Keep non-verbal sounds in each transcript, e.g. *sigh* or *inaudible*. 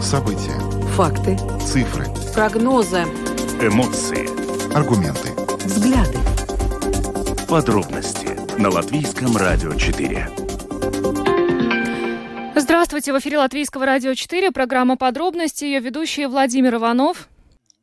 События. Факты. Цифры. Прогнозы. Эмоции. Аргументы. Взгляды. Подробности на Латвийском радио 4. Здравствуйте, в эфире Латвийского радио 4, программа «Подробности», ее ведущие Владимир Иванов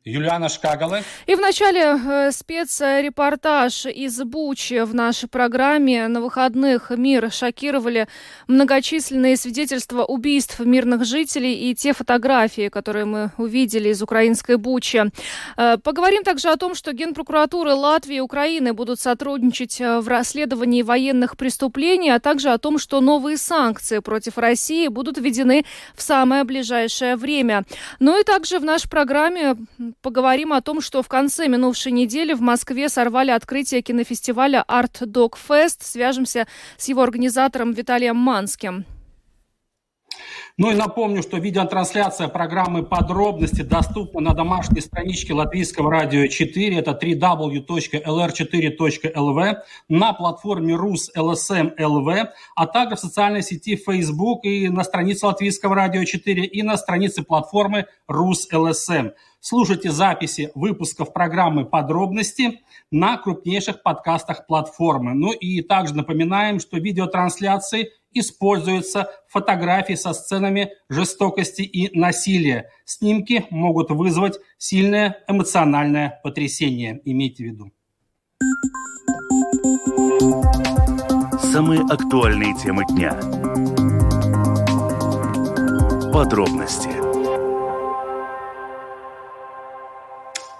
Юлиана Шкагалы. И в начале э, спецрепортаж из Бучи в нашей программе. На выходных мир шокировали многочисленные свидетельства убийств мирных жителей и те фотографии, которые мы увидели из украинской Бучи. Э, поговорим также о том, что Генпрокуратуры Латвии и Украины будут сотрудничать э, в расследовании военных преступлений, а также о том, что новые санкции против России будут введены в самое ближайшее время. Ну и также в нашей программе поговорим о том, что в конце минувшей недели в Москве сорвали открытие кинофестиваля Art Dog Fest. Свяжемся с его организатором Виталием Манским. Ну и напомню, что видеотрансляция программы «Подробности» доступна на домашней страничке Латвийского радио 4, это www.lr4.lv, на платформе РУС ЛСМ ЛВ, а также в социальной сети Facebook и на странице Латвийского радио 4 и на странице платформы РУС ЛСМ. Слушайте записи выпусков программы «Подробности» на крупнейших подкастах платформы. Ну и также напоминаем, что видеотрансляции используются фотографии со сценами жестокости и насилия. Снимки могут вызвать сильное эмоциональное потрясение. Имейте в виду. Самые актуальные темы дня. Подробности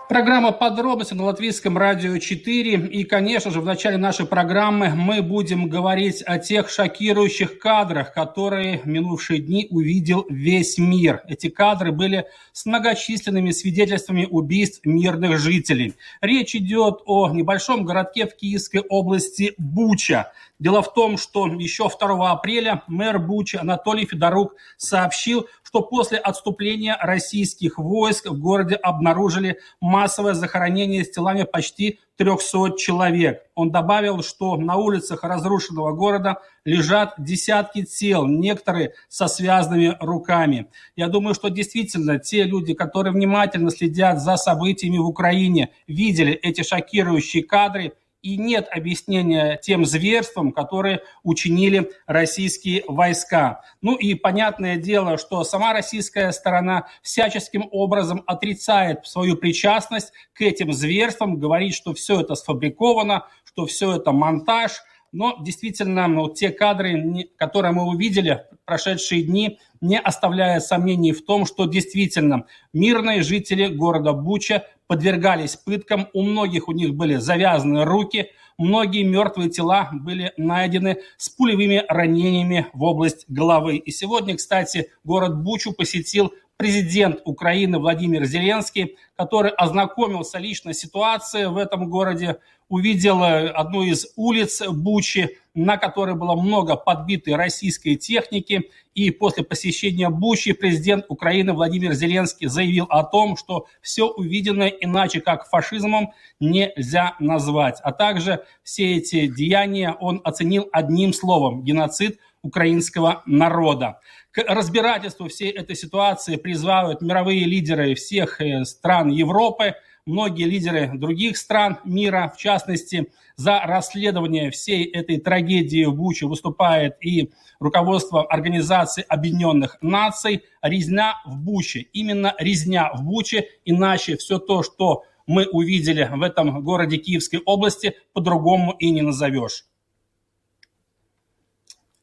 Программа «Подробности» на Латвийском радио 4. И, конечно же, в начале нашей программы мы будем говорить о тех шокирующих кадрах, которые в минувшие дни увидел весь мир. Эти кадры были с многочисленными свидетельствами убийств мирных жителей. Речь идет о небольшом городке в Киевской области Буча. Дело в том, что еще 2 апреля мэр Бучи Анатолий Федорук сообщил, что после отступления российских войск в городе обнаружили массовое захоронение с телами почти 300 человек. Он добавил, что на улицах разрушенного города лежат десятки тел, некоторые со связанными руками. Я думаю, что действительно те люди, которые внимательно следят за событиями в Украине, видели эти шокирующие кадры – и нет объяснения тем зверствам, которые учинили российские войска. Ну и понятное дело, что сама российская сторона всяческим образом отрицает свою причастность к этим зверствам, говорит, что все это сфабриковано, что все это монтаж – но действительно, ну, те кадры, которые мы увидели в прошедшие дни, не оставляют сомнений в том, что действительно мирные жители города Буча подвергались пыткам, у многих у них были завязаны руки, многие мертвые тела были найдены с пулевыми ранениями в область головы. И сегодня, кстати, город Бучу посетил президент Украины Владимир Зеленский, который ознакомился лично с ситуацией в этом городе, увидел одну из улиц Бучи, на которой было много подбитой российской техники. И после посещения Бучи президент Украины Владимир Зеленский заявил о том, что все увиденное иначе как фашизмом нельзя назвать. А также все эти деяния он оценил одним словом – геноцид украинского народа. К разбирательству всей этой ситуации призвают мировые лидеры всех э, стран Европы, многие лидеры других стран мира, в частности, за расследование всей этой трагедии в Буче выступает и руководство Организации Объединенных Наций. Резня в Буче, именно резня в Буче, иначе все то, что мы увидели в этом городе Киевской области, по-другому и не назовешь.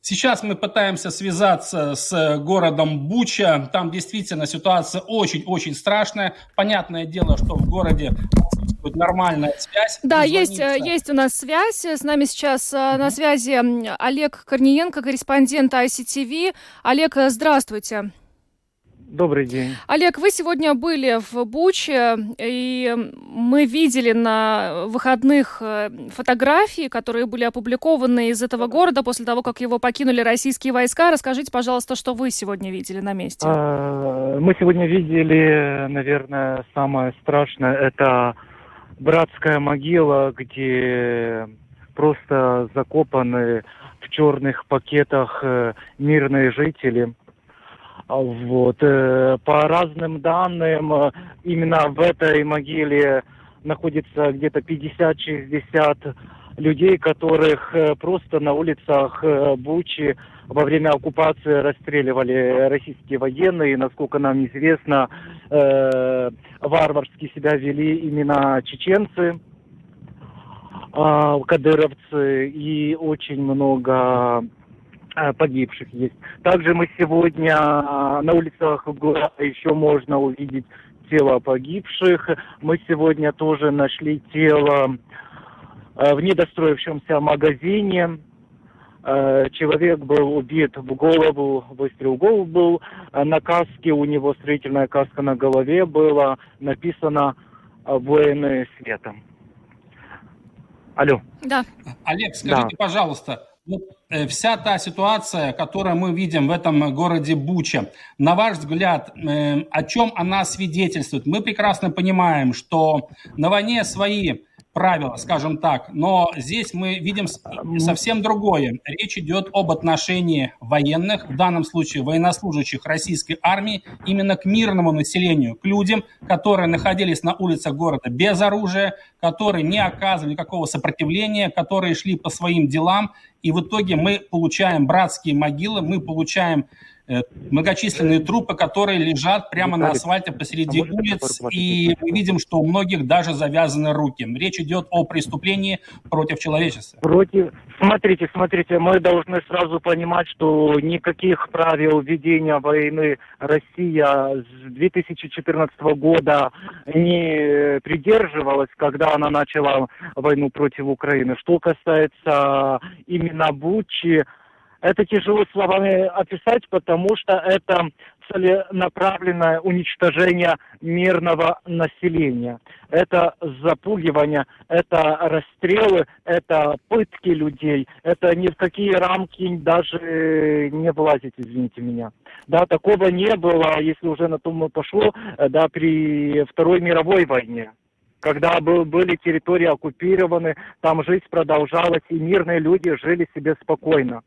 Сейчас мы пытаемся связаться с городом Буча. Там действительно ситуация очень-очень страшная. Понятное дело, что в городе отсутствует нормальная связь. Да, есть, э, есть у нас связь. С нами сейчас mm-hmm. на связи Олег Корниенко, корреспондент ICTV. Олег, э, здравствуйте. Добрый день. Олег, вы сегодня были в Буче, и мы видели на выходных э, фотографии, которые были опубликованы из этого города после того, как его покинули российские войска. Расскажите, пожалуйста, что вы сегодня видели на месте. А, мы сегодня видели, наверное, самое страшное, это братская могила, где просто закопаны в черных пакетах э, мирные жители. Вот. Э, по разным данным, э, именно в этой могиле находится где-то 50-60 людей, которых э, просто на улицах Бучи во время оккупации расстреливали российские военные. Насколько нам известно, варварски себя вели именно чеченцы, э, кадыровцы и очень много погибших есть. Также мы сегодня на улицах города еще можно увидеть тело погибших. Мы сегодня тоже нашли тело в недостроившемся магазине Э, человек был убит в голову, выстрел в голову был. Э, на каске у него строительная каска на голове была написано э, «Воины света». Алло. Да. Олег, скажите, да. пожалуйста, вот вся та ситуация, которую мы видим в этом городе Буча, на ваш взгляд, о чем она свидетельствует? Мы прекрасно понимаем, что на войне свои правила, скажем так. Но здесь мы видим совсем другое. Речь идет об отношении военных, в данном случае военнослужащих российской армии, именно к мирному населению, к людям, которые находились на улицах города без оружия, которые не оказывали никакого сопротивления, которые шли по своим делам. И в итоге мы получаем братские могилы, мы получаем многочисленные трупы, которые лежат прямо на асфальте посреди а улиц, и мы видим, что у многих даже завязаны руки. Речь идет о преступлении против человечества. Против... Смотрите, смотрите, мы должны сразу понимать, что никаких правил ведения войны Россия с 2014 года не придерживалась, когда она начала войну против Украины. Что касается именно Бучи, это тяжело словами описать, потому что это целенаправленное уничтожение мирного населения. Это запугивание, это расстрелы, это пытки людей, это ни в какие рамки даже не влазит, извините меня. Да, такого не было, если уже на том пошло, да, при Второй мировой войне когда был, были территории оккупированы, там жизнь продолжалась, и мирные люди жили себе спокойно.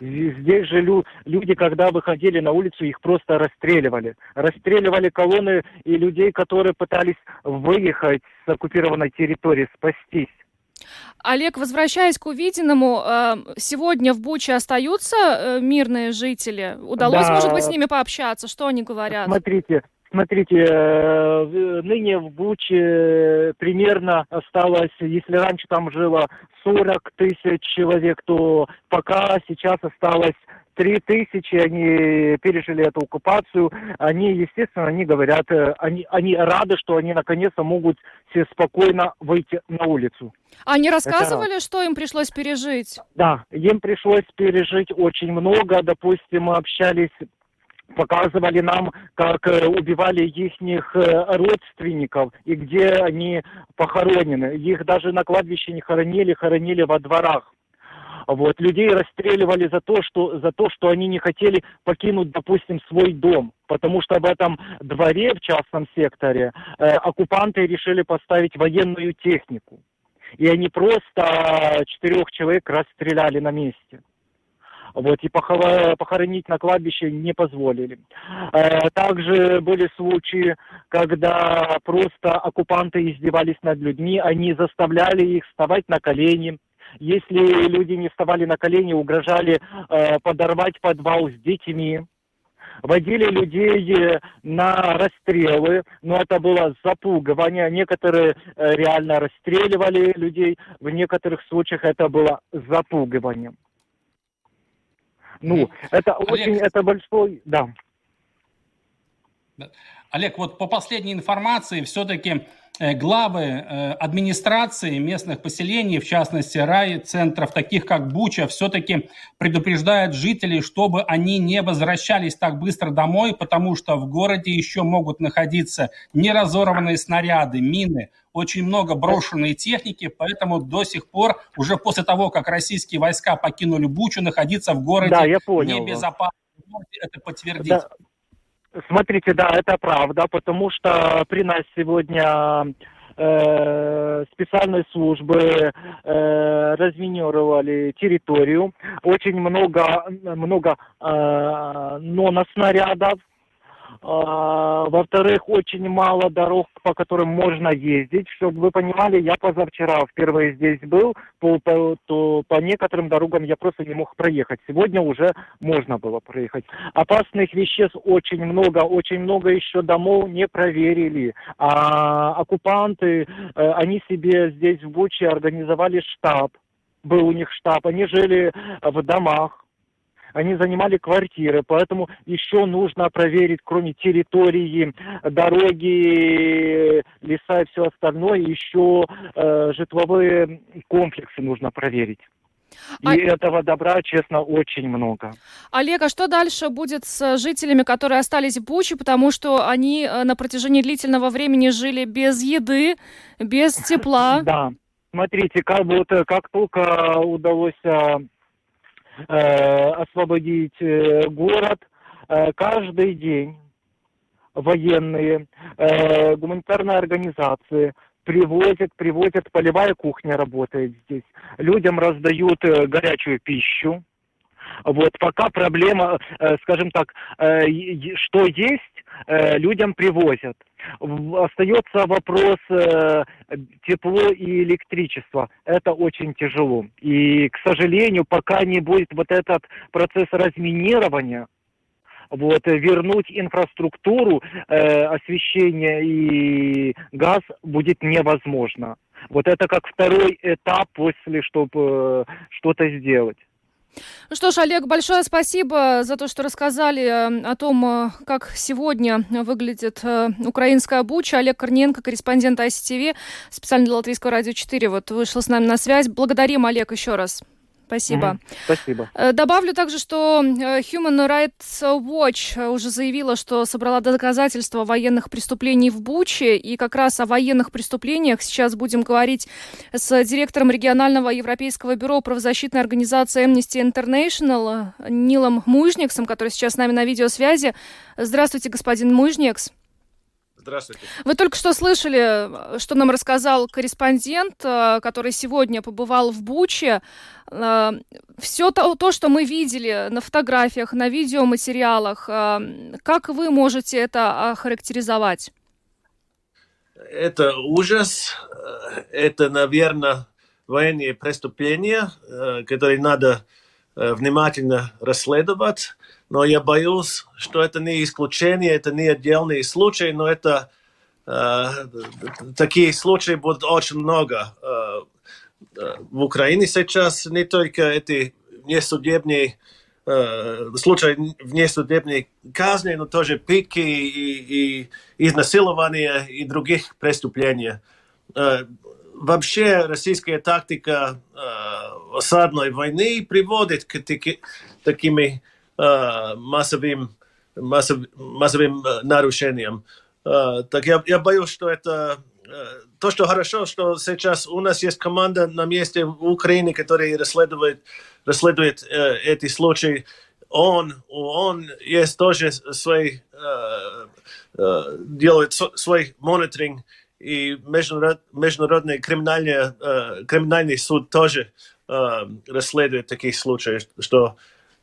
Здесь же лю люди, когда выходили на улицу, их просто расстреливали. Расстреливали колонны и людей, которые пытались выехать с оккупированной территории, спастись. Олег, возвращаясь к увиденному, э, сегодня в Буче остаются э, мирные жители? Удалось, да. может быть, с ними пообщаться? Что они говорят? Смотрите, Смотрите, э, ныне в Буче примерно осталось, если раньше там жило 40 тысяч человек, то пока сейчас осталось три тысячи, они пережили эту оккупацию, они, естественно, они говорят, э, они, они рады, что они наконец-то могут все спокойно выйти на улицу. Они рассказывали, что им пришлось пережить? Да, им пришлось пережить очень много. Допустим, мы общались показывали нам, как э, убивали их э, родственников и где они похоронены. Их даже на кладбище не хоронили, хоронили во дворах. Вот. Людей расстреливали за то, что, за то, что они не хотели покинуть, допустим, свой дом. Потому что в этом дворе, в частном секторе, э, оккупанты решили поставить военную технику. И они просто четырех человек расстреляли на месте. Вот, и похоронить на кладбище не позволили. Э, также были случаи, когда просто оккупанты издевались над людьми, они заставляли их вставать на колени, если люди не вставали на колени, угрожали э, подорвать подвал с детьми. Водили людей на расстрелы, но это было запугивание. Некоторые э, реально расстреливали людей, в некоторых случаях это было запугиванием. Ну, это Олег, очень, это большой, да. Олег, вот по последней информации, все-таки э, главы э, администрации местных поселений, в частности рай-центров, таких как Буча, все-таки предупреждают жителей, чтобы они не возвращались так быстро домой, потому что в городе еще могут находиться неразорванные снаряды, мины, очень много брошенной техники, поэтому до сих пор, уже после того, как российские войска покинули Бучу, находиться в городе да, я понял. небезопасно. Это подтвердить? Да. Смотрите, да, это правда, потому что при нас сегодня э, специальные службы э, разминировали территорию. Очень много, много э, ноноснарядов во-вторых, очень мало дорог, по которым можно ездить. Чтобы вы понимали, я позавчера впервые здесь был, по, по, то, по некоторым дорогам я просто не мог проехать. Сегодня уже можно было проехать. Опасных веществ очень много, очень много еще домов не проверили. А оккупанты, э, они себе здесь в Буче организовали штаб. Был у них штаб, они жили в домах, они занимали квартиры, поэтому еще нужно проверить, кроме территории, дороги, леса и все остальное, еще э, житловые комплексы нужно проверить. И а... этого добра, честно, очень много. Олег, а что дальше будет с жителями, которые остались в Буче, потому что они э, на протяжении длительного времени жили без еды, без тепла? Да. Смотрите, как, вот, как только удалось э, Э, освободить э, город. Э, каждый день военные, гуманитарные организации привозят, привозят, полевая кухня работает здесь. Людям раздают горячую пищу. Вот пока проблема, скажем так, что есть, людям привозят. Остается вопрос э, тепло и электричество. Это очень тяжело. И, к сожалению, пока не будет вот этот процесс разминирования, вот, вернуть инфраструктуру э, освещения и газ будет невозможно. Вот это как второй этап после, чтобы э, что-то сделать. Ну что ж, Олег, большое спасибо за то, что рассказали э, о том, э, как сегодня выглядит э, украинская буча. Олег Корниенко, корреспондент ICTV, специально для Латвийского радио 4, вот вышел с нами на связь. Благодарим, Олег, еще раз. Спасибо. Mm-hmm. Спасибо. Э, добавлю также, что э, Human Rights Watch э, уже заявила, что собрала доказательства военных преступлений в Буче, и как раз о военных преступлениях сейчас будем говорить с директором регионального европейского бюро правозащитной организации Amnesty International Нилом Мужниксом, который сейчас с нами на видеосвязи. Здравствуйте, господин Мужникс. Здравствуйте. Вы только что слышали, что нам рассказал корреспондент, э, который сегодня побывал в Буче. Э, Все то, то, что мы видели на фотографиях, на видеоматериалах, э, как вы можете это охарактеризовать? Это ужас, это, наверное, военные преступления, которые надо внимательно расследовать но я боюсь, что это не исключение, это не отдельные случаи, но это э, такие случаи будут очень много э, в Украине сейчас, не только эти несудебные э, случаи внесудебной казни, но тоже пытки и, и изнасилования и других преступлений. Э, вообще российская тактика э, осадной войны приводит к таки, такими массовым, массов, массовым нарушением. Так я, я боюсь, что это то, что хорошо, что сейчас у нас есть команда на месте в Украине, которая расследует, расследует э, эти случаи. Он, он есть тоже свой, э, э, делает свой мониторинг, и международ, международный криминальный, э, криминальный суд тоже э, расследует такие случаи, что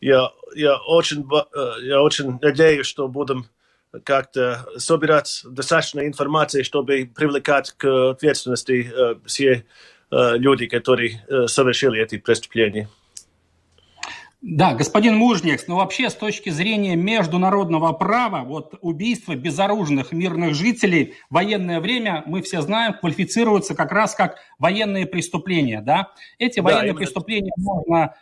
я, я, очень, э, я очень надеюсь, что будем как-то собирать достаточно информации, чтобы привлекать к ответственности э, все э, люди, которые совершили эти преступления. Да, господин Мужникс, ну вообще с точки зрения международного права, вот убийство безоружных мирных жителей в военное время, мы все знаем, квалифицируются как раз как военные преступления, да? Эти да, военные именно... преступления можно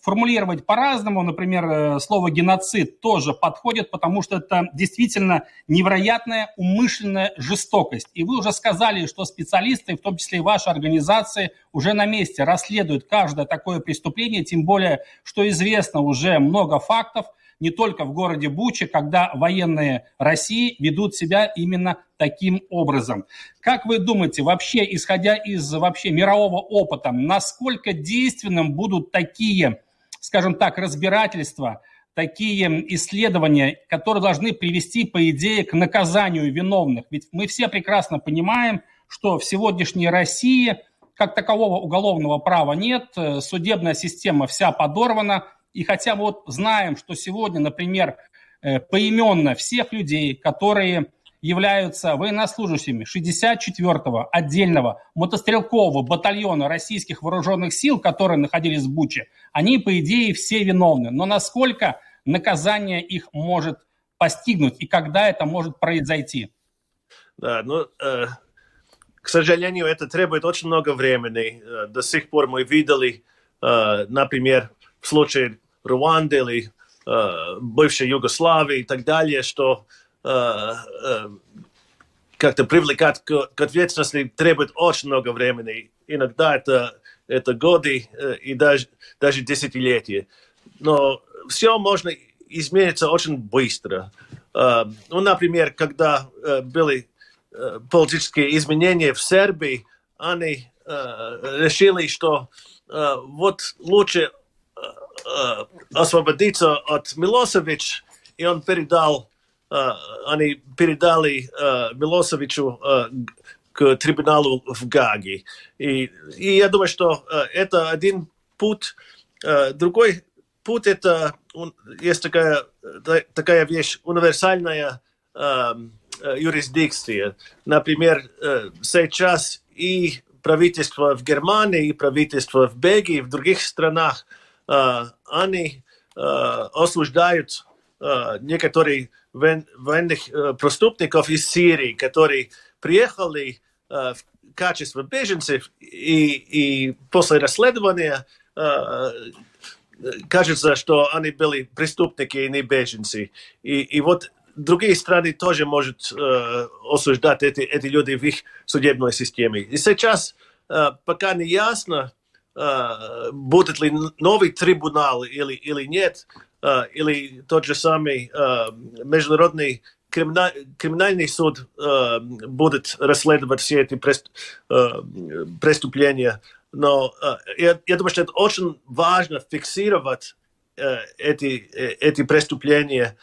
формулировать по-разному. Например, э, слово геноцид тоже подходит, потому что это действительно невероятная умышленная жестокость. И вы уже сказали, что специалисты, в том числе и ваши организации, уже на месте расследуют каждое такое преступление, тем более, что известно уже много фактов – не только в городе Буча, когда военные России ведут себя именно таким образом. Как вы думаете, вообще, исходя из вообще мирового опыта, насколько действенным будут такие, скажем так, разбирательства, такие исследования, которые должны привести, по идее, к наказанию виновных? Ведь мы все прекрасно понимаем, что в сегодняшней России как такового уголовного права нет, э, судебная система вся подорвана, и хотя мы вот знаем, что сегодня, например, э, поименно всех людей, которые являются военнослужащими 64-го отдельного мотострелкового батальона российских вооруженных сил, которые находились в Буче, они, по идее, все виновны. Но насколько наказание их может постигнуть и когда это может произойти? Да, ну, э, к сожалению, это требует очень много времени. Э, до сих пор мы видели, э, например, в случае Руанды или э, бывшей Югославии и так далее, что Э, э, как-то привлекать к, к ответственности требует очень много времени. Иногда это, это годы э, и даже, даже десятилетия. Но все можно измениться очень быстро. Ну, например, когда были политические изменения в Сербии, они решили, что вот лучше освободиться от Милосевича, и он передал они передали Милосевичу к трибуналу в Гаге. И, и я думаю, что это один путь. Другой путь это есть такая, такая вещь, универсальная юрисдикция. Например, сейчас и правительство в Германии, и правительство в Бельгии, в других странах, они осуждают некоторые военных э, преступников из Сирии, которые приехали в качестве беженцев, и, и после расследования кажется, что они были преступники и не беженцы. И, и вот другие страны тоже могут э, осуждать эти, эти люди в их судебной системе. И сейчас э, пока не ясно, э, будет ли новый трибунал или, или нет, Э, или тот же самый э, международный криминальный суд будет расследовать все эти преступления. Но я, я думаю, что это очень важно фиксировать эти, эти преступления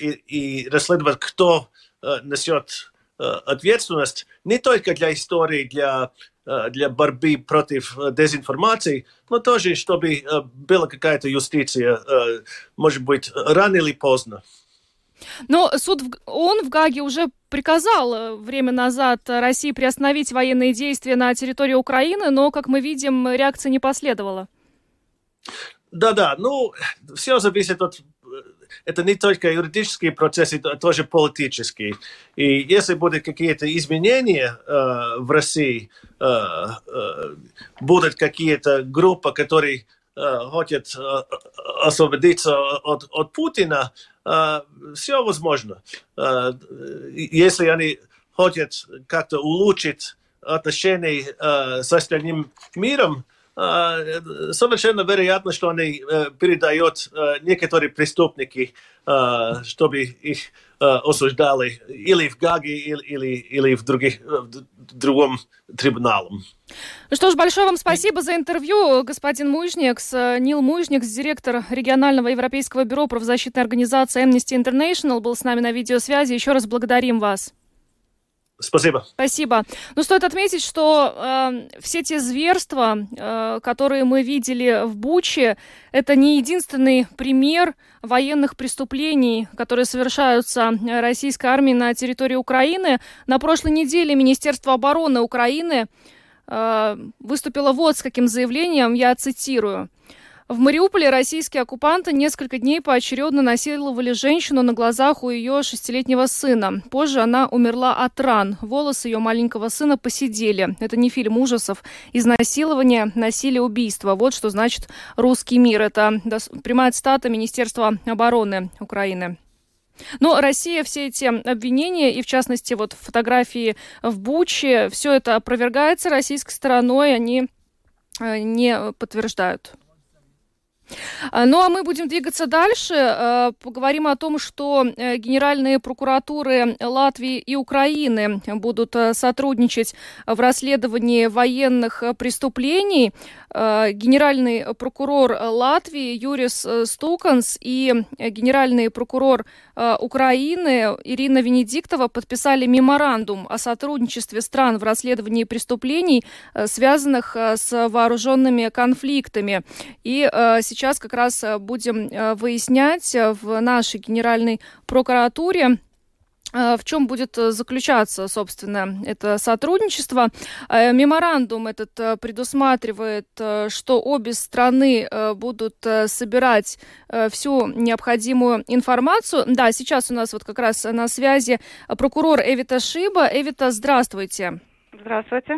и, и расследовать, кто несет ответственность не только для истории, для для борьбы против э, дезинформации, но тоже, чтобы э, была какая-то юстиция, может быть, рано или поздно. Но суд он в Гаге уже приказал время назад России приостановить военные действия на территории Украины, но, как мы видим, реакции не последовало. Да-да, ну, все зависит от это не только юридический процесс, это тоже политический. И если будут какие-то изменения э, в России, э, э, будут какие-то группы, которые э, хотят э, освободиться от, от Путина, э, все возможно. Э, если они хотят как-то улучшить отношения э, с остальным миром, совершенно вероятно, что они передают некоторые преступники, чтобы их осуждали или в Гаге, или, или, в, других, в другом трибунале. Ну что ж, большое вам спасибо за интервью, господин Мужникс. Нил Мужникс, директор регионального европейского бюро правозащитной организации Amnesty International, был с нами на видеосвязи. Еще раз благодарим вас. Спасибо. Спасибо. Ну, стоит отметить, что э, все те зверства, э, которые мы видели в Буче, это не единственный пример военных преступлений, которые совершаются российской армией на территории Украины. На прошлой неделе Министерство обороны Украины э, выступило вот с каким заявлением, я цитирую. В Мариуполе российские оккупанты несколько дней поочередно насиловали женщину на глазах у ее шестилетнего сына. Позже она умерла от ран. Волосы ее маленького сына посидели. Это не фильм ужасов. Изнасилование, насилие, убийство. Вот что значит русский мир. Это прямая цитата Министерства обороны Украины. Но Россия все эти обвинения, и в частности вот фотографии в Буче, все это опровергается российской стороной, они э, не подтверждают. А, Ну а мы будем двигаться дальше. Поговорим о том, что генеральные прокуратуры Латвии и Украины будут сотрудничать в расследовании военных преступлений. Генеральный прокурор Латвии Юрис Стуканс и генеральный прокурор Украины Ирина Венедиктова подписали меморандум о сотрудничестве стран в расследовании преступлений, связанных с вооруженными конфликтами. И сейчас как раз будем выяснять в нашей Генеральной прокуратуре, в чем будет заключаться, собственно, это сотрудничество? Меморандум этот предусматривает, что обе страны будут собирать всю необходимую информацию. Да, сейчас у нас вот как раз на связи прокурор Эвита Шиба. Эвита, здравствуйте. Здравствуйте.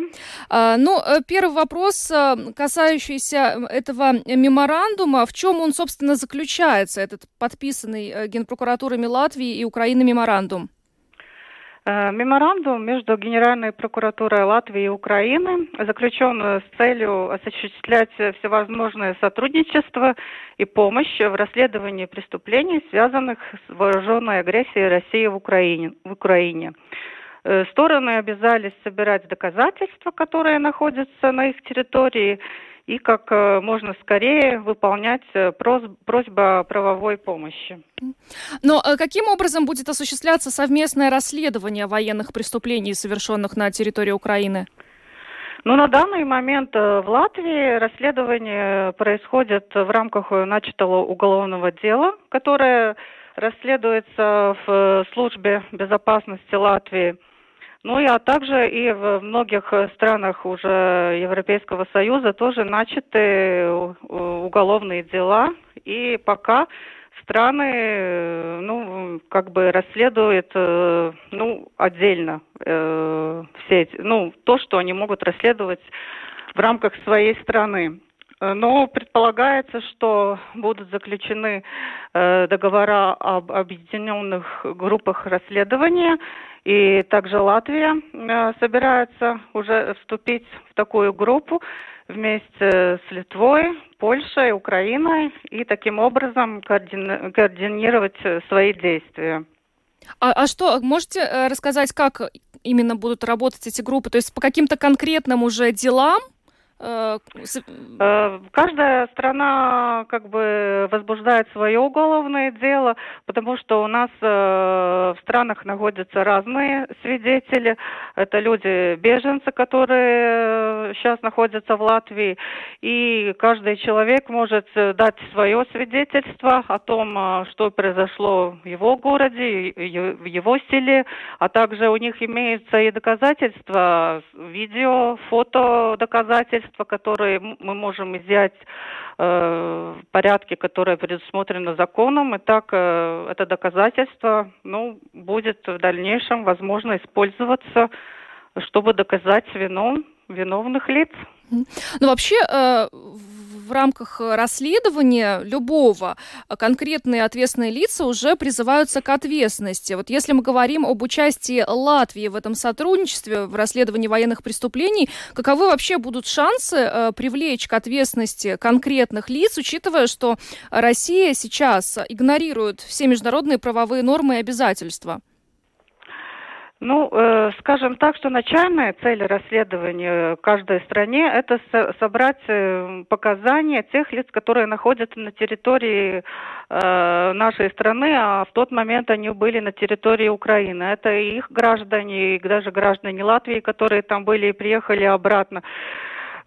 А, ну, первый вопрос, касающийся этого меморандума. В чем он, собственно, заключается, этот подписанный Генпрокуратурами Латвии и Украины меморандум? Меморандум между Генеральной прокуратурой Латвии и Украины заключен с целью осуществлять всевозможное сотрудничество и помощь в расследовании преступлений, связанных с вооруженной агрессией России в Украине. В Украине. Стороны обязались собирать доказательства, которые находятся на их территории, и как можно скорее выполнять просьбу о правовой помощи. Но каким образом будет осуществляться совместное расследование военных преступлений, совершенных на территории Украины? Ну, на данный момент в Латвии расследование происходит в рамках начатого уголовного дела, которое расследуется в службе безопасности Латвии – ну и а также и в многих странах уже Европейского Союза тоже начаты уголовные дела, и пока страны, ну, как бы расследуют, ну, отдельно э, все эти, ну, то, что они могут расследовать в рамках своей страны. Но предполагается, что будут заключены э, договора об объединенных группах расследования, и также Латвия э, собирается уже вступить в такую группу вместе с Литвой, Польшей, Украиной и таким образом координи координировать свои действия. А, а что, можете э, рассказать, как именно будут работать эти группы? То есть по каким-то конкретным уже делам Э, э, каждая страна как бы возбуждает свое уголовное дело, потому что у нас э, в странах находятся разные свидетели. Это люди беженцы, которые сейчас находятся в Латвии, и каждый человек может дать свое свидетельство о том, что произошло в его городе, в его селе, а также у них имеются и доказательства, видео, фото доказательства доказательства, которые мы можем изъять э, в порядке, которое предусмотрено законом, и так э, это доказательство ну, будет в дальнейшем возможно использоваться, чтобы доказать вину виновных лиц. Ну, вообще, э, в рамках расследования любого э, конкретные ответственные лица уже призываются к ответственности. Вот если мы говорим об участии Латвии в этом сотрудничестве, в расследовании военных преступлений, каковы вообще будут шансы э, привлечь к ответственности конкретных лиц, учитывая, что Россия сейчас игнорирует все международные правовые нормы и обязательства? Ну, э, скажем так, что начальная цель расследования каждой стране – это со собрать э, показания тех лиц, которые находятся на территории э, нашей страны, а в тот момент они были на территории Украины. Это их граждане, и даже граждане Латвии, которые там были и приехали обратно.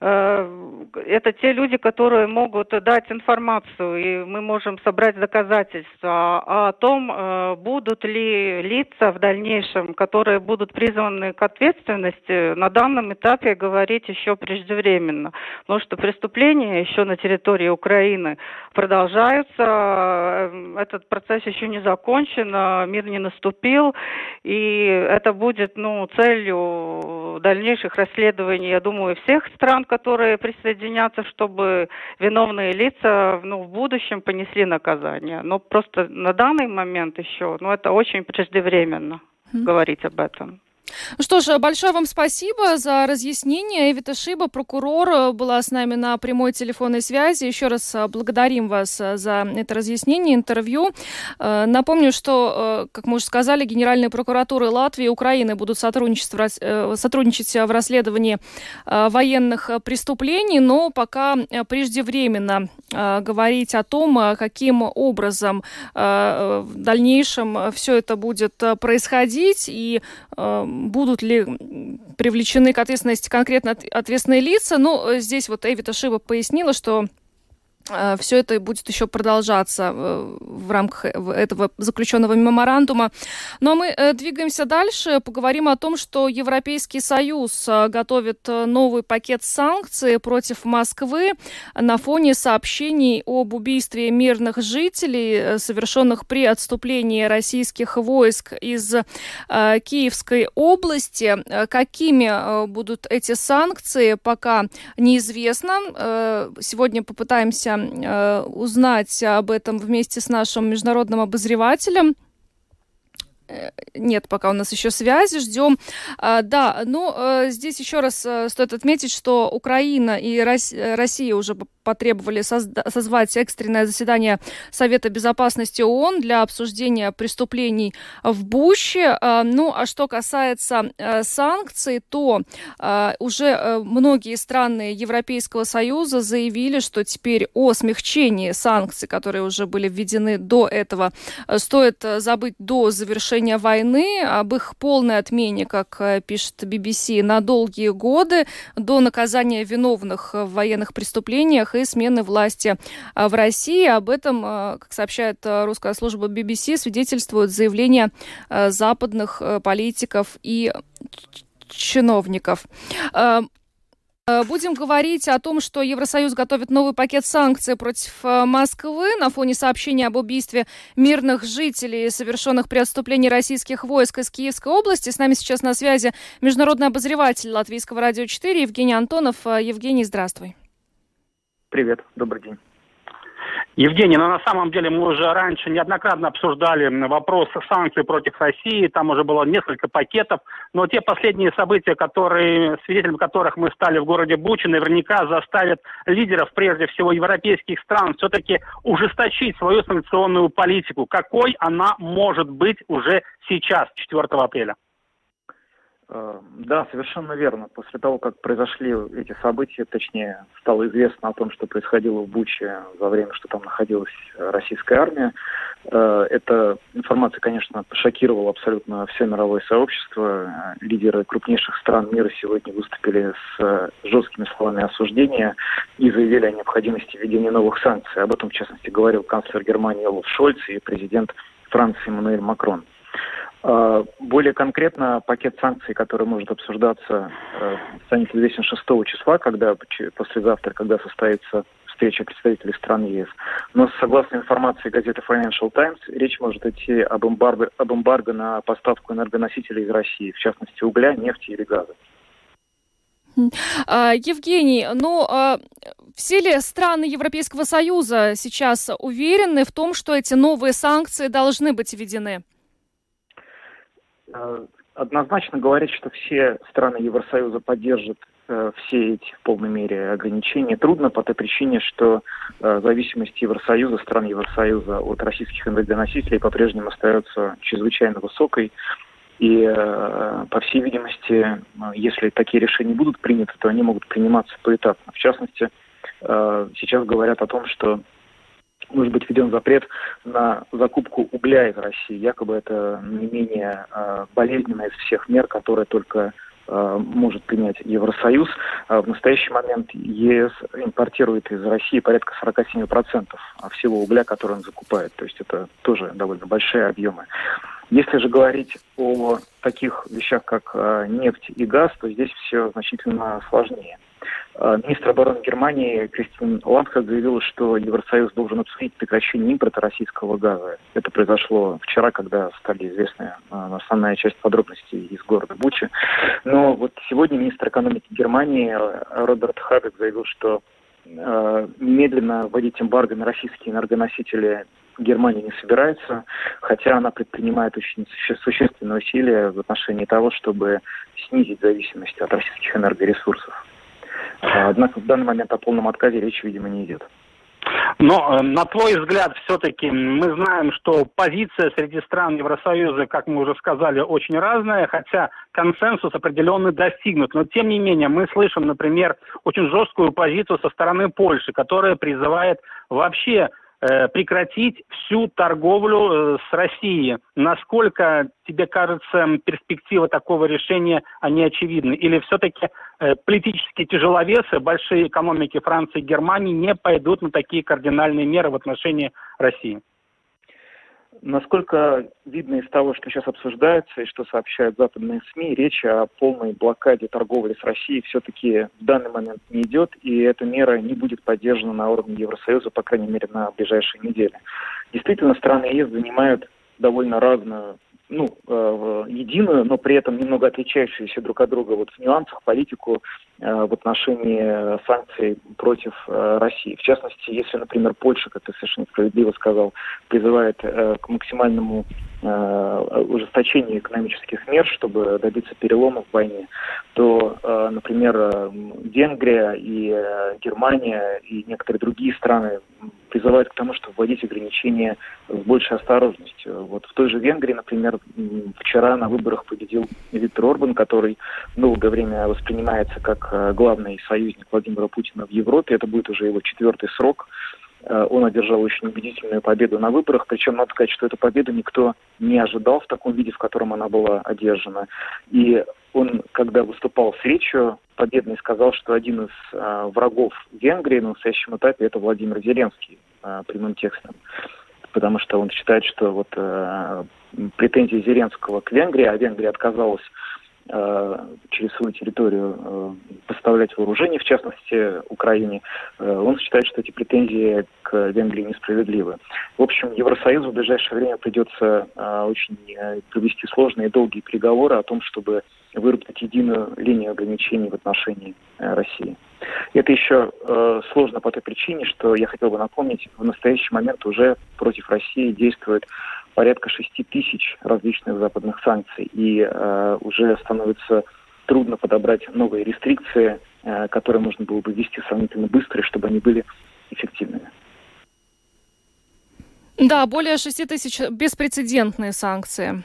Э, это те люди, которые могут дать информацию, и мы можем собрать доказательства о том, э, будут ли лица в дальнейшем, которые будут призваны к ответственности, на данном этапе говорить еще преждевременно. Потому что преступления еще на территории Украины продолжаются, э, этот процесс еще не закончен, мир не наступил, и это будет ну, целью дальнейших расследований, я думаю, всех стран, которые присоединятся, чтобы виновные лица ну, в будущем понесли наказание. Но просто на данный момент еще, ну, это очень преждевременно mm. говорить об этом. Ну что ж, большое вам спасибо за разъяснение. Эвита Шиба, прокурор, была с нами на прямой телефонной связи. Еще раз э, благодарим вас э, за это разъяснение, интервью. Э, напомню, что, как мы уже сказали, Генеральные прокуратуры Латвии и Украины будут сотрудничать сотрудничать в расследовании военных преступлений, но пока преждевременно говорить о том, каким образом в дальнейшем все это будет происходить и будут ли привлечены к ответственности конкретно ответственные лица. Ну, здесь вот Эвита Шиба пояснила, что Э, все это будет еще продолжаться э, в рамках этого заключенного меморандума. Ну, а мы э, двигаемся дальше, поговорим о том, что Европейский Союз готовит новый пакет санкций против Москвы на фоне сообщений об убийстве мирных жителей, совершенных при отступлении российских войск из Киевской области. Какими будут эти санкции, пока неизвестно. Сегодня попытаемся э, узнать об этом вместе с нашим международным обозревателем. Э, нет, пока у нас еще связи, ждем. А, да, ну, э, здесь еще раз стоит отметить, что Украина и Россия уже потребовали созвать экстренное заседание Совета Безопасности ООН для обсуждения преступлений в Буще. А, ну, а что касается а, санкций, то а, уже многие страны Европейского Союза заявили, что теперь о смягчении санкций, которые уже были введены до этого, стоит забыть до завершения войны, об их полной отмене, как пишет BBC, на долгие годы, до наказания виновных в военных преступлениях и смены власти а, в России. Об этом, а, как сообщает а, русская служба BBC, свидетельствуют заявления западных политиков и чиновников. Будем говорить о том, что Евросоюз готовит новый пакет санкций против Москвы на фоне сообщения об убийстве мирных жителей, совершенных при отступлении российских войск из Киевской области. С нами сейчас на связи международный обозреватель Латвийского радио 4 Евгений Антонов. Евгений, здравствуй. Привет, добрый день. Евгений, ну на самом деле мы уже раньше неоднократно обсуждали вопрос санкций против России, там уже было несколько пакетов, но те последние события, которые, свидетелем которых мы стали в городе Бучи, наверняка заставят лидеров, прежде всего европейских стран, все-таки ужесточить свою санкционную политику. Какой она может быть уже сейчас, 4 апреля? Э, да, совершенно верно. После того, как произошли эти события, точнее, стало известно о том, что происходило в Буче во время, что там находилась российская армия, э, эта информация, конечно, шокировала абсолютно все мировое сообщество. Лидеры крупнейших стран мира сегодня выступили с жесткими словами осуждения и заявили о необходимости введения новых санкций. Об этом, в частности, говорил канцлер Германии Олаф Шольц и президент Франции Эммануэль Макрон. А, более конкретно пакет санкций, который может обсуждаться, э, станет известен 6 числа, когда послезавтра, когда состоится встреча представителей стран ЕС. Но согласно информации газеты Financial Times, речь может идти об эмбарго, об эмбарго на поставку энергоносителей из России, в частности угля, нефти или газа. А, Евгений, ну а, все ли страны Европейского Союза сейчас уверены в том, что эти новые санкции должны быть введены? Э, однозначно говорить, что все страны Евросоюза поддержат э, все эти в полной мере ограничения. Трудно по той причине, что э, зависимость Евросоюза, стран Евросоюза от российских энергоносителей по-прежнему остается чрезвычайно высокой. И, э, по всей видимости, если такие решения будут приняты, то они могут приниматься поэтапно. В частности, э, сейчас говорят о том, что может быть введен запрет на закупку угля из России. Якобы это не менее э, болезненная из всех мер, которые только э, может принять Евросоюз. А в настоящий момент ЕС импортирует из России порядка 47% всего угля, который он закупает. То есть это тоже довольно большие объемы. Если же говорить о таких вещах, как э, нефть и газ, то здесь все значительно сложнее. Э, министр обороны Германии Кристин Ландхард заявила, что Евросоюз должен обсудить прекращение импорта российского газа. Это произошло вчера, когда стали известны э, основная часть подробностей из города Бучи. Но вот сегодня министр экономики Германии э, Роберт Хабек заявил, что немедленно вводить эмбарго на российские энергоносители Германия не собирается, хотя она предпринимает очень существенные усилия в отношении того, чтобы снизить зависимость от российских энергоресурсов. Однако в данный момент о полном отказе речи, видимо, не идет. Но, э, на твой взгляд, все-таки мы знаем, что позиция среди стран Евросоюза, как мы уже сказали, очень разная, хотя консенсус определенный достигнут. Но, тем не менее, мы слышим, например, очень жесткую позицию со стороны Польши, которая призывает вообще прекратить всю торговлю э, с Россией. Насколько тебе кажется перспектива такого решения, они очевидны? Или все-таки э, политические тяжеловесы, большие экономики Франции и Германии не пойдут на такие кардинальные меры в отношении России? Насколько видно из того, что сейчас обсуждается и что сообщают западные СМИ, речь о полной блокаде торговли с Россией все-таки в данный момент не идет, и эта мера не будет поддержана на уровне Евросоюза, по крайней мере, на ближайшие недели. Действительно, страны ЕС занимают довольно разную ну, э, единую, но при этом немного отличающуюся друг от друга вот в нюансах политику э, в отношении санкций против э, России. В частности, если, например, Польша, как ты совершенно справедливо сказал, призывает к максимальному ужесточению экономических мер, чтобы добиться перелома в войне, то, например, Венгрия и Германия и некоторые другие страны призывают к тому, чтобы вводить ограничения с большей осторожностью. Вот в той же Венгрии, например, вчера на выборах победил Виктор Орбан, который долгое время воспринимается как э, главный союзник Владимира Путина в Европе. Это будет уже его четвертый срок. Э, он одержал очень убедительную победу на выборах, причем надо сказать, что эту победу никто не ожидал в таком виде, в котором она была одержана. И он, когда выступал с речью победной, сказал, что один из э, врагов Венгрии на настоящем этапе это Владимир Зеленский э, прямым текстом. Потому что он считает, что вот э, претензии Зеленского к Венгрии, а Венгрия отказалась через свою территорию э, поставлять вооружение, в частности, Украине, э, он считает, что эти претензии к Венгрии несправедливы. В общем, Евросоюзу в ближайшее время придется очень провести сложные и долгие переговоры о том, чтобы выработать единую линию ограничений в отношении России. Это еще э, сложно по той причине, что я хотел бы напомнить, в настоящий момент уже против России действует порядка 6 тысяч различных западных санкций, и э, уже становится трудно подобрать новые рестрикции, э, которые можно было бы ввести сравнительно быстро, чтобы они были эффективными. Да, более 6 тысяч беспрецедентные санкции.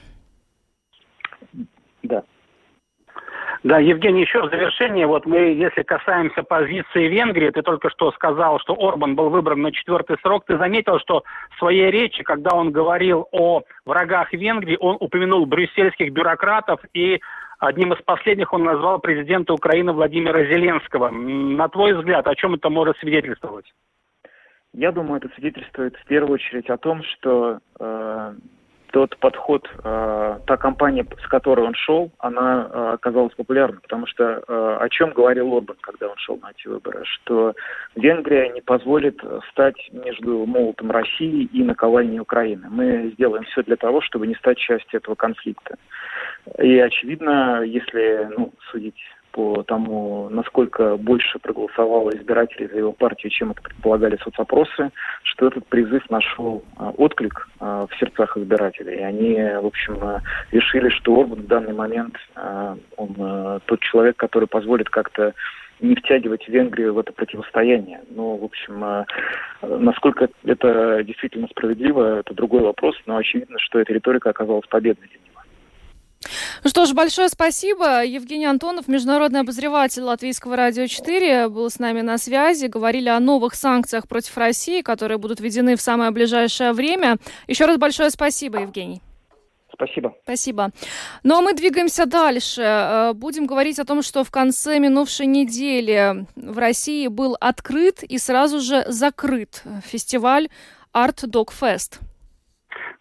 Да. Да, Евгений, еще в завершение, вот мы, если касаемся позиции Венгрии, ты только что сказал, что Орбан был выбран на четвертый срок. Ты заметил, что в своей речи, когда он говорил о врагах Венгрии, он упомянул брюссельских бюрократов и Одним из последних он назвал президента Украины Владимира Зеленского. На твой взгляд, о чем это может свидетельствовать? Я думаю, это свидетельствует в первую очередь о том, что э, тот подход, э, та компания, с которой он шел, она э, оказалась популярной, потому что э, о чем говорил Орбан, когда он шел на эти выборы, что Венгрия не позволит стать между молотом России и наковальней Украины. Мы сделаем все для того, чтобы не стать частью этого конфликта. И очевидно, если ну, судить по тому, насколько больше проголосовало избирателей за его партию, чем это предполагали соцопросы, что этот призыв нашел а, отклик а, в сердцах избирателей. И они, в общем, а, решили, что Орбан в данный момент он тот человек, который позволит как-то не втягивать Венгрию в это противостояние. Но, в общем, насколько это действительно справедливо, это другой вопрос, но очевидно, что эта риторика оказалась победной для него. Ну что ж, большое спасибо. Евгений Антонов, международный обозреватель Латвийского радио 4, был с нами на связи. Говорили о новых санкциях против России, которые будут введены в самое ближайшее время. Еще раз большое спасибо, Евгений. Спасибо. Спасибо. Ну а мы двигаемся дальше. Э, будем говорить о том, что в конце минувшей недели в России был открыт и сразу же закрыт фестиваль Art Dog Fest.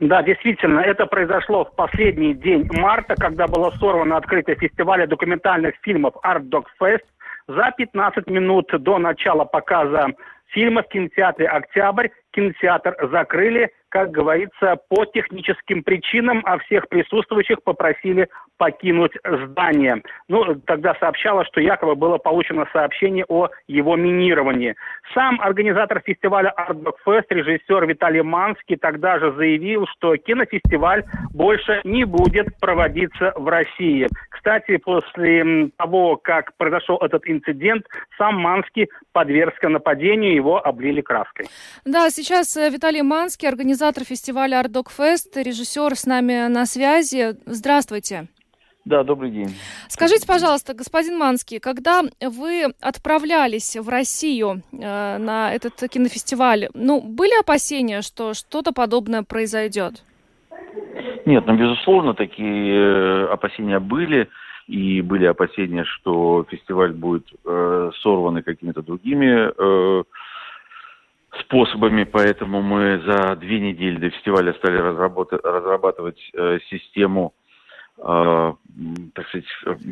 Да, действительно, это произошло в последний день марта, когда было сорвано открытие фестиваля документальных фильмов Art Dog Fest. За 15 минут до начала показа фильма в кинотеатре «Октябрь» кинотеатр закрыли, как говорится, по техническим причинам, а всех присутствующих попросили покинуть здание. Ну, тогда сообщалось, что якобы было получено сообщение о его минировании. Сам организатор фестиваля Art Dog Fest, режиссер Виталий Манский, тогда же заявил, что кинофестиваль больше не будет проводиться в России. Кстати, после того, как произошел этот инцидент, сам Манский подвергся нападению, его облили краской. Да, сейчас э, Виталий Манский, организатор фестиваля Fest, режиссер с нами на связи. Здравствуйте. Да, добрый день. Скажите, пожалуйста, господин Манский, когда вы отправлялись в Россию э, на этот кинофестиваль, ну, были опасения, что что-то подобное произойдет? Нет, ну, безусловно, такие э, опасения были. И были опасения, что фестиваль будет э, сорван какими-то другими э, способами, поэтому мы за две недели до фестиваля стали разрабатывать э, систему э, так сказать,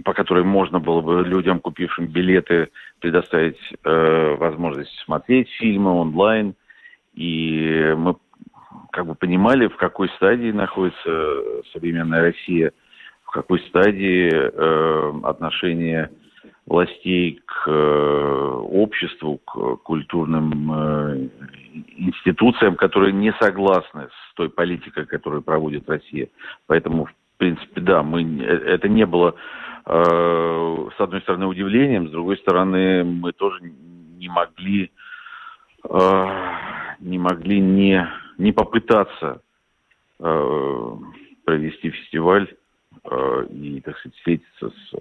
по которой можно было бы людям, купившим билеты, предоставить э, возможность смотреть фильмы онлайн. И мы как бы понимали, в какой стадии находится современная Россия, в какой стадии э, отношения властей к э, обществу, к культурным э, институциям, которые не согласны с той политикой, которую проводит Россия. Поэтому, в принципе, да, мы, э, это не было, с одной стороны, удивлением, с другой стороны, мы тоже не могли, не могли не, не попытаться провести фестиваль и, так сказать, встретиться с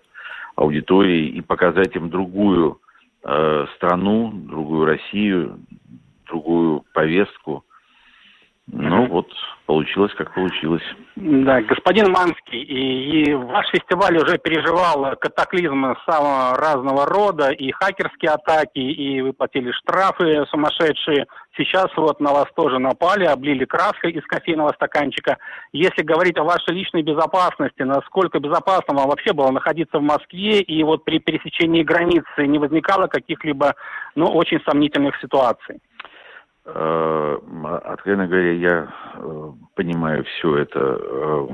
аудиторией и показать им другую э, страну, другую Россию, другую повестку. Ну вот, получилось, как получилось. Да, господин Манский, и, и ваш фестиваль уже переживал катаклизмы самого разного рода, и хакерские атаки, и вы платили штрафы сумасшедшие. Сейчас вот на вас тоже напали, облили краской из кофейного стаканчика. Если говорить о вашей личной безопасности, насколько безопасно вам вообще было находиться в Москве, и вот при пересечении границы не возникало каких-либо, ну, очень сомнительных ситуаций? Э, откровенно говоря, я э, понимаю все это, э,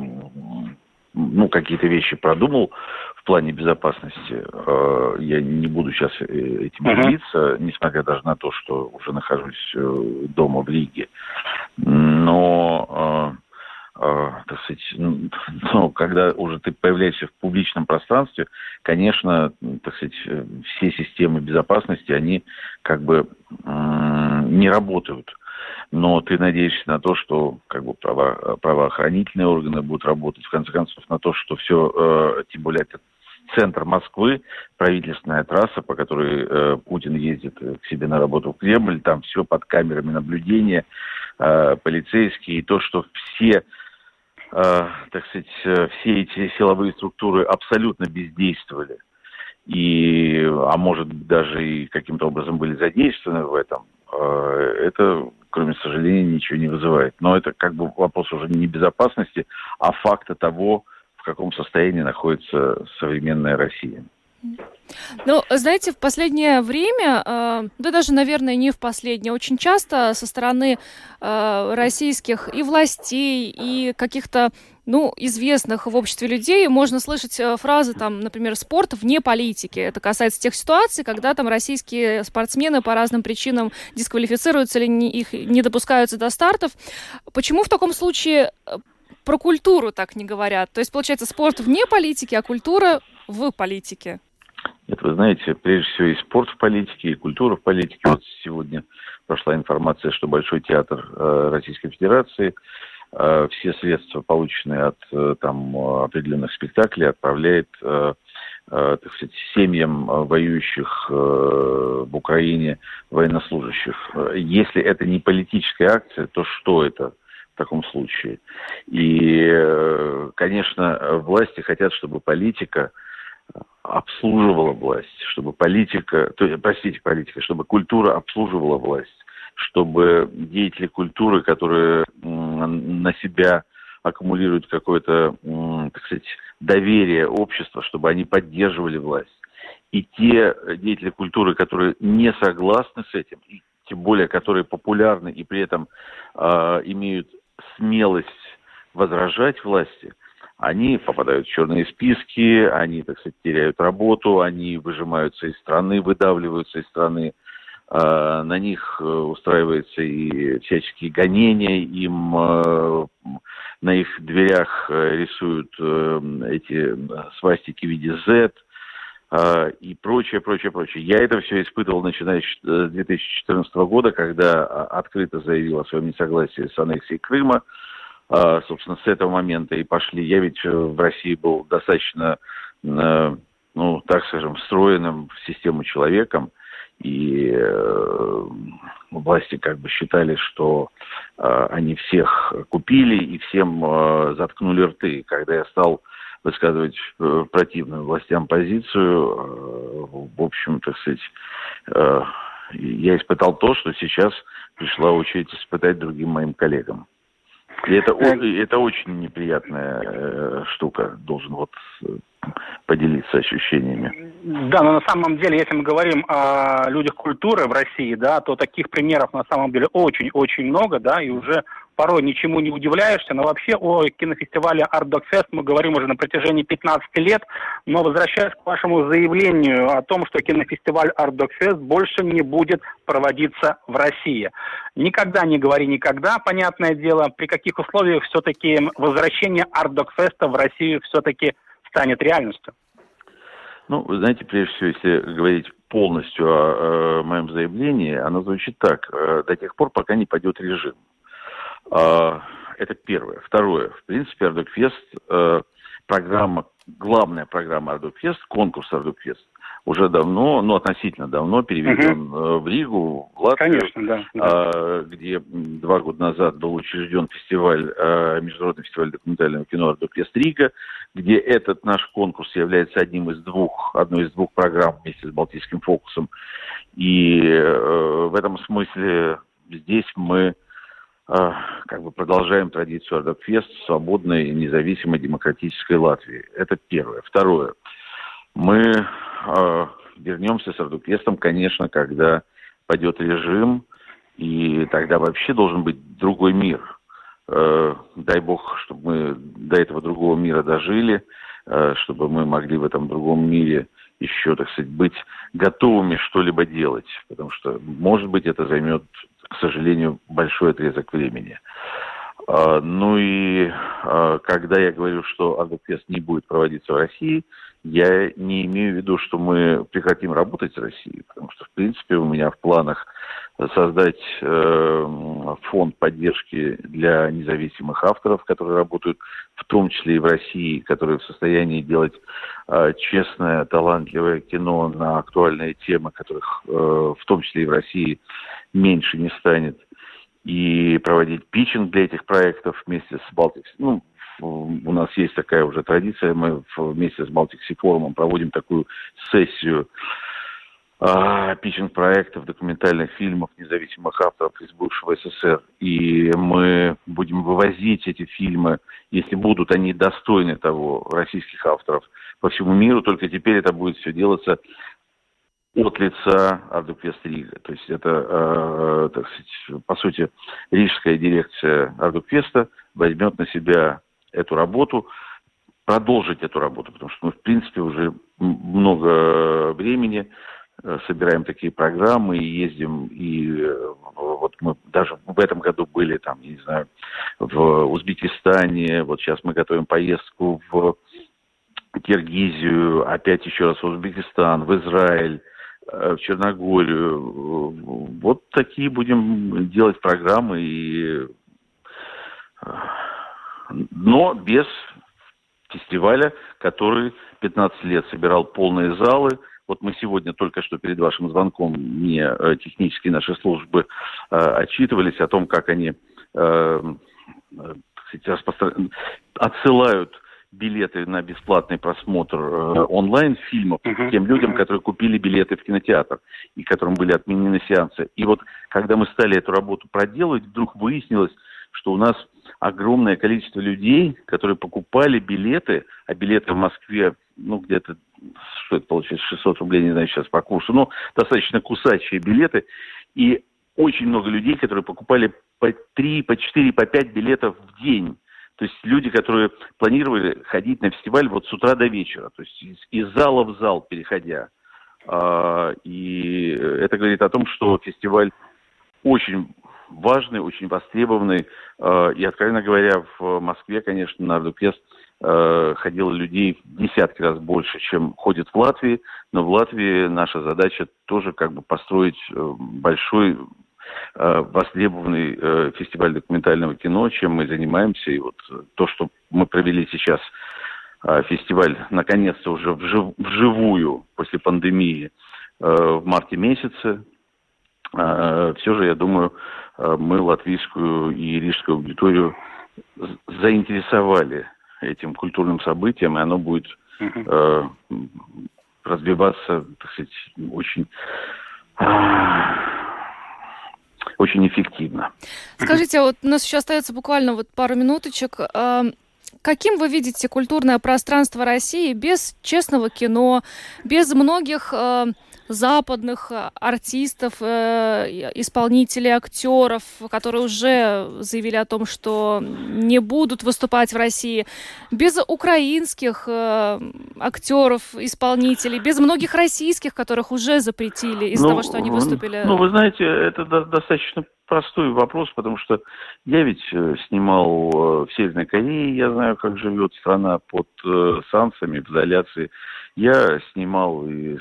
ну, какие-то вещи продумал в плане безопасности. Я не буду сейчас этим делиться, uh-huh. несмотря даже на то, что уже нахожусь дома в Риге. Но так сказать, *laughs* ну, когда уже ты появляешься в публичном пространстве, конечно, так сказать, все системы безопасности, они как бы не работают. Но ты надеешься на то, что как бы право, правоохранительные органы будут работать, в конце концов, на то, что все, э, тем более это центр Москвы, правительственная трасса, по которой э, Путин ездит к себе на работу в Кремль, там все под камерами наблюдения, э, полицейские, и то, что все, э, так сказать, э, все эти силовые структуры абсолютно бездействовали, и, а может даже и каким-то образом были задействованы в этом, Э, это, кроме сожаления, ничего не вызывает. Но это как бы вопрос уже не безопасности, а факта того, в каком состоянии находится современная Россия. Ну, знаете, в последнее время, э, да даже, наверное, не в последнее, очень часто со стороны э, российских и властей, и каких-то, ну, известных в обществе людей можно слышать э, фразы, там, например, «спорт вне политики». Это касается тех ситуаций, когда там российские спортсмены по разным причинам дисквалифицируются или не, их не допускаются до стартов. Почему в таком случае э, про культуру так не говорят? То есть, получается, спорт вне политики, а культура в политике. Нет, вы знаете, прежде всего и спорт в политике, и культура в политике. Вот сегодня прошла информация, что Большой театр э, Российской Федерации э, все средства, полученные от э, там определенных спектаклей, отправляет, э, э, так сказать, семьям воюющих э, в Украине военнослужащих. Если это не политическая акция, то что это? в таком случае. И, э, конечно, власти хотят, чтобы политика обслуживала власть, чтобы политика, то, простите, политика, чтобы культура обслуживала власть, чтобы деятели культуры, которые на себя аккумулируют какое-то, так сказать, доверие общества, чтобы они поддерживали власть. И те деятели культуры, которые не согласны с этим, и тем более которые популярны и при этом э, имеют смелость возражать власти, они попадают в черные списки, они, так сказать, теряют работу, они выжимаются из страны, выдавливаются из страны, э, на них э, устраиваются и всяческие гонения, им э, на их дверях рисуют эти свастики в виде Z и прочее, прочее, прочее. Я это все испытывал, начиная с 2014 года, когда открыто заявил о своем несогласии с аннексией Крыма. А, собственно, с этого момента и пошли. Я ведь э, в России был достаточно, э, ну, так скажем, встроенным в систему человеком, и э, власти как бы считали, что они всех купили и всем заткнули рты. Когда я стал высказывать противную властям позицию, в общем, так сказать, я испытал то, что сейчас пришла очередь испытать другим моим коллегам. И это, это очень неприятная э, штука, должен вот э, поделиться ощущениями. Да, но на самом деле, если мы говорим о людях культуры в России, да, то таких примеров на самом деле очень-очень много, да, и уже порой ничему не удивляешься, но вообще о кинофестивале Art Dog Fest мы говорим уже на протяжении 15 лет, но возвращаясь к вашему заявлению о том, что кинофестиваль Art Dog Fest больше не будет проводиться в России. Никогда не говори никогда, понятное дело, при каких условиях все-таки возвращение Art Dog Fest в Россию все-таки станет реальностью? Ну, вы знаете, прежде всего, если говорить полностью о, о моем заявлении, оно звучит так. Э, до тех пор, пока не пойдет режим. А, это первое. Второе. В принципе, Артдокфест, э, программа, главная программа Артдокфест, конкурс Артдокфест, уже давно, ну, относительно давно переведен угу. в Ригу, в Латвию, Конечно, да. А, где два года назад был учрежден фестиваль, а, международный фестиваль документального кино «Артдокфест Рига», где этот наш конкурс является одним из двух, одной из двух программ вместе с «Балтийским фокусом». И э, в этом смысле здесь мы э, как бы продолжаем традицию Ардокфест свободной, независимой, демократической Латвии. Это первое. Второе. Мы э, вернемся с Ардуквестом, конечно, когда пойдет режим, и тогда вообще должен быть другой мир. Э, дай бог, чтобы мы до этого другого мира дожили, э, чтобы мы могли в этом другом мире еще, так сказать, быть готовыми что-либо делать, потому что, может быть, это займет, к сожалению, большой отрезок времени. Э, ну и э, когда я говорю, что Ардуквест не будет проводиться в России, я не имею в виду, что мы прекратим работать с Россией, потому что, в принципе, у меня в планах создать э, фонд поддержки для независимых авторов, которые работают в том числе и в России, которые в состоянии делать э, честное, талантливое кино на актуальные темы, которых э, в том числе и в России меньше не станет, и проводить питчинг для этих проектов вместе с Балтик, ну, у нас есть такая уже традиция, мы вместе с Балтикси форумом проводим такую сессию а, питчинг-проектов, документальных фильмов независимых авторов из бывшего СССР. И мы будем вывозить эти фильмы, если будут они достойны того, российских авторов, по всему миру. Только теперь это будет все делаться от лица Ардуквест Рига. То есть это, э, так сказать, по сути, рижская дирекция Ардуквеста возьмет на себя эту работу, продолжить эту работу, потому что мы, в принципе, уже много времени собираем такие программы и ездим, и э, вот мы даже в этом году были там, не знаю, в Узбекистане, вот сейчас мы готовим поездку в Киргизию, опять еще раз в Узбекистан, в Израиль, э, в Черногорию. Вот такие будем делать программы и но без фестиваля, который 15 лет собирал полные залы. Вот мы сегодня только что перед вашим звонком мне э, технические наши службы э, отчитывались о том, как они э, кстати, распростр... отсылают билеты на бесплатный просмотр э, онлайн фильмов uh-huh. тем людям, которые купили билеты в кинотеатр и которым были отменены сеансы. И вот когда мы стали эту работу проделывать, вдруг выяснилось, что у нас огромное количество людей, которые покупали билеты, а билеты в Москве, ну, где-то, что это получается, 600 рублей, не знаю сейчас по курсу, но достаточно кусачие билеты, и очень много людей, которые покупали по 3, по 4, по 5 билетов в день. То есть люди, которые планировали ходить на фестиваль вот с утра до вечера, то есть из, из зала в зал переходя. А, и это говорит о том, что фестиваль очень важный, очень востребованный. А, и, откровенно говоря, в Москве, конечно, на А, ходило людей в десятки раз больше, чем ходит в Латвии. Но в Латвии наша задача тоже как бы построить э, большой э, востребованный э, фестиваль документального кино, чем мы занимаемся. И вот то, что мы провели сейчас фестиваль, наконец-то уже вжив, вживую после пандемии в марте месяце, все же, я думаю, мы латвийскую и рижскую аудиторию заинтересовали этим культурным событием, и оно будет э, развиваться, так сказать, очень очень эффективно. Скажите, вот у нас еще остается буквально вот пару минуточек. Каким вы видите культурное пространство России без честного кино, без многих западных э, артистов, э, исполнителей, актеров, которые уже заявили о том, что не будут выступать в России, без украинских э, актеров, исполнителей, без многих российских, которых уже запретили из-за ну, того, что они выступили. Ну, вы знаете, это достаточно простой вопрос, потому что я ведь снимал в Северной Корее, я знаю, как живет страна под санкциями, в изоляции. Я снимал и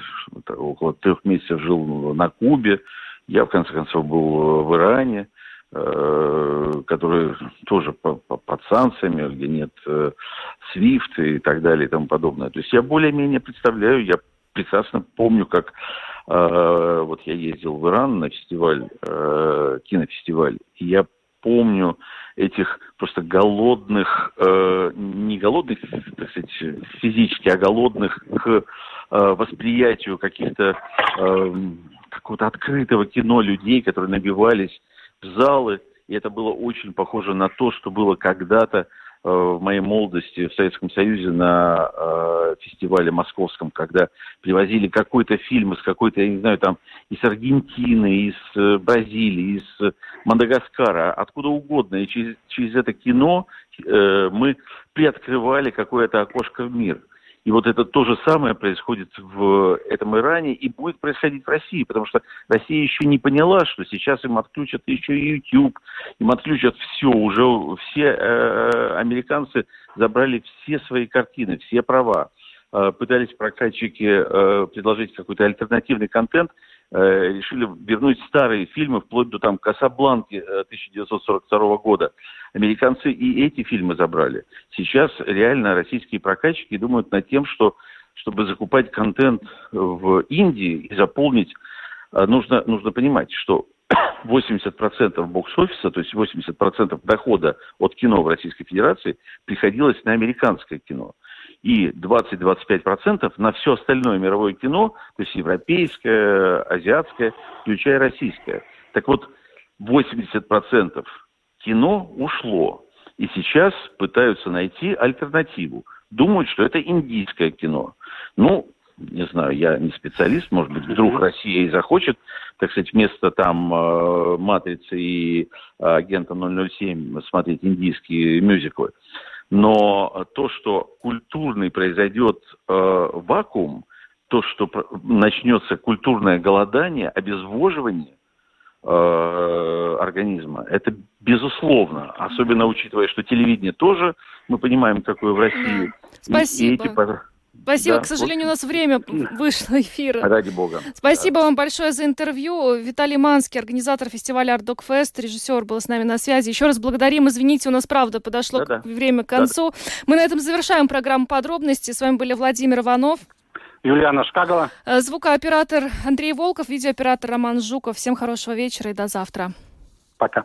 около трех месяцев жил на Кубе. Я, в конце концов, был в Иране, э, который тоже под санкциями, где нет э, SWIFT и так далее и тому подобное. То есть я более-менее представляю, я прекрасно помню, как э, вот я ездил в Иран на фестиваль, кинофестиваль, и я помню этих просто голодных, э, не голодных, так сказать, физически, а голодных к э, восприятию каких-то э, какого-то открытого кино людей, которые набивались в залы. И это было очень похоже на то, что было когда-то в моей молодости в Советском Союзе на э, фестивале московском, когда привозили какой-то фильм из какой-то, я не знаю, там из Аргентины, из э, Бразилии, из Мадагаскара, откуда угодно. И через, через это кино э, мы приоткрывали какое-то окошко в мир. И вот это то же самое происходит в этом Иране и будет происходить в России, потому что Россия еще не поняла, что сейчас им отключат еще и YouTube, им отключат все, уже все э, американцы забрали все свои картины, все права. Э, пытались прокатчики э, предложить какой-то альтернативный контент, э, решили вернуть старые фильмы, вплоть до там «Касабланки» 1942 года. Американцы и эти фильмы забрали. Сейчас реально российские прокатчики думают над тем, что чтобы закупать контент в Индии и заполнить, нужно, нужно понимать, что *coughs* 80% бокс-офиса, то есть 80% дохода от кино в Российской Федерации приходилось на американское кино и 20-25% на все остальное мировое кино, то есть европейское, азиатское, включая российское. Так вот, 80% кино ушло. И сейчас пытаются найти альтернативу. Думают, что это индийское кино. Ну, не знаю, я не специалист, может быть, вдруг Россия и захочет, так сказать, вместо там э, «Матрицы» и «Агента 007» смотреть индийские мюзиклы. Но то, что культурный произойдет э, вакуум, то, что начнется культурное голодание, обезвоживание э, организма, это безусловно, особенно учитывая, что телевидение тоже, мы понимаем, какое в России. Спасибо. И, и эти Спасибо. Да, К сожалению, вот. у нас время вышло эфира. Ради бога. Спасибо да. вам большое за интервью. Виталий Манский, организатор фестиваля Art Fest, режиссер был с нами на связи. Еще раз благодарим. Извините, у нас правда подошло да, время к концу. Да, Мы на этом завершаем программу подробности. С вами были Владимир Иванов. Юлиана Шкагова. Э, звукооператор Андрей Волков, видеооператор Роман Жуков. Всем хорошего вечера и до завтра. Пока.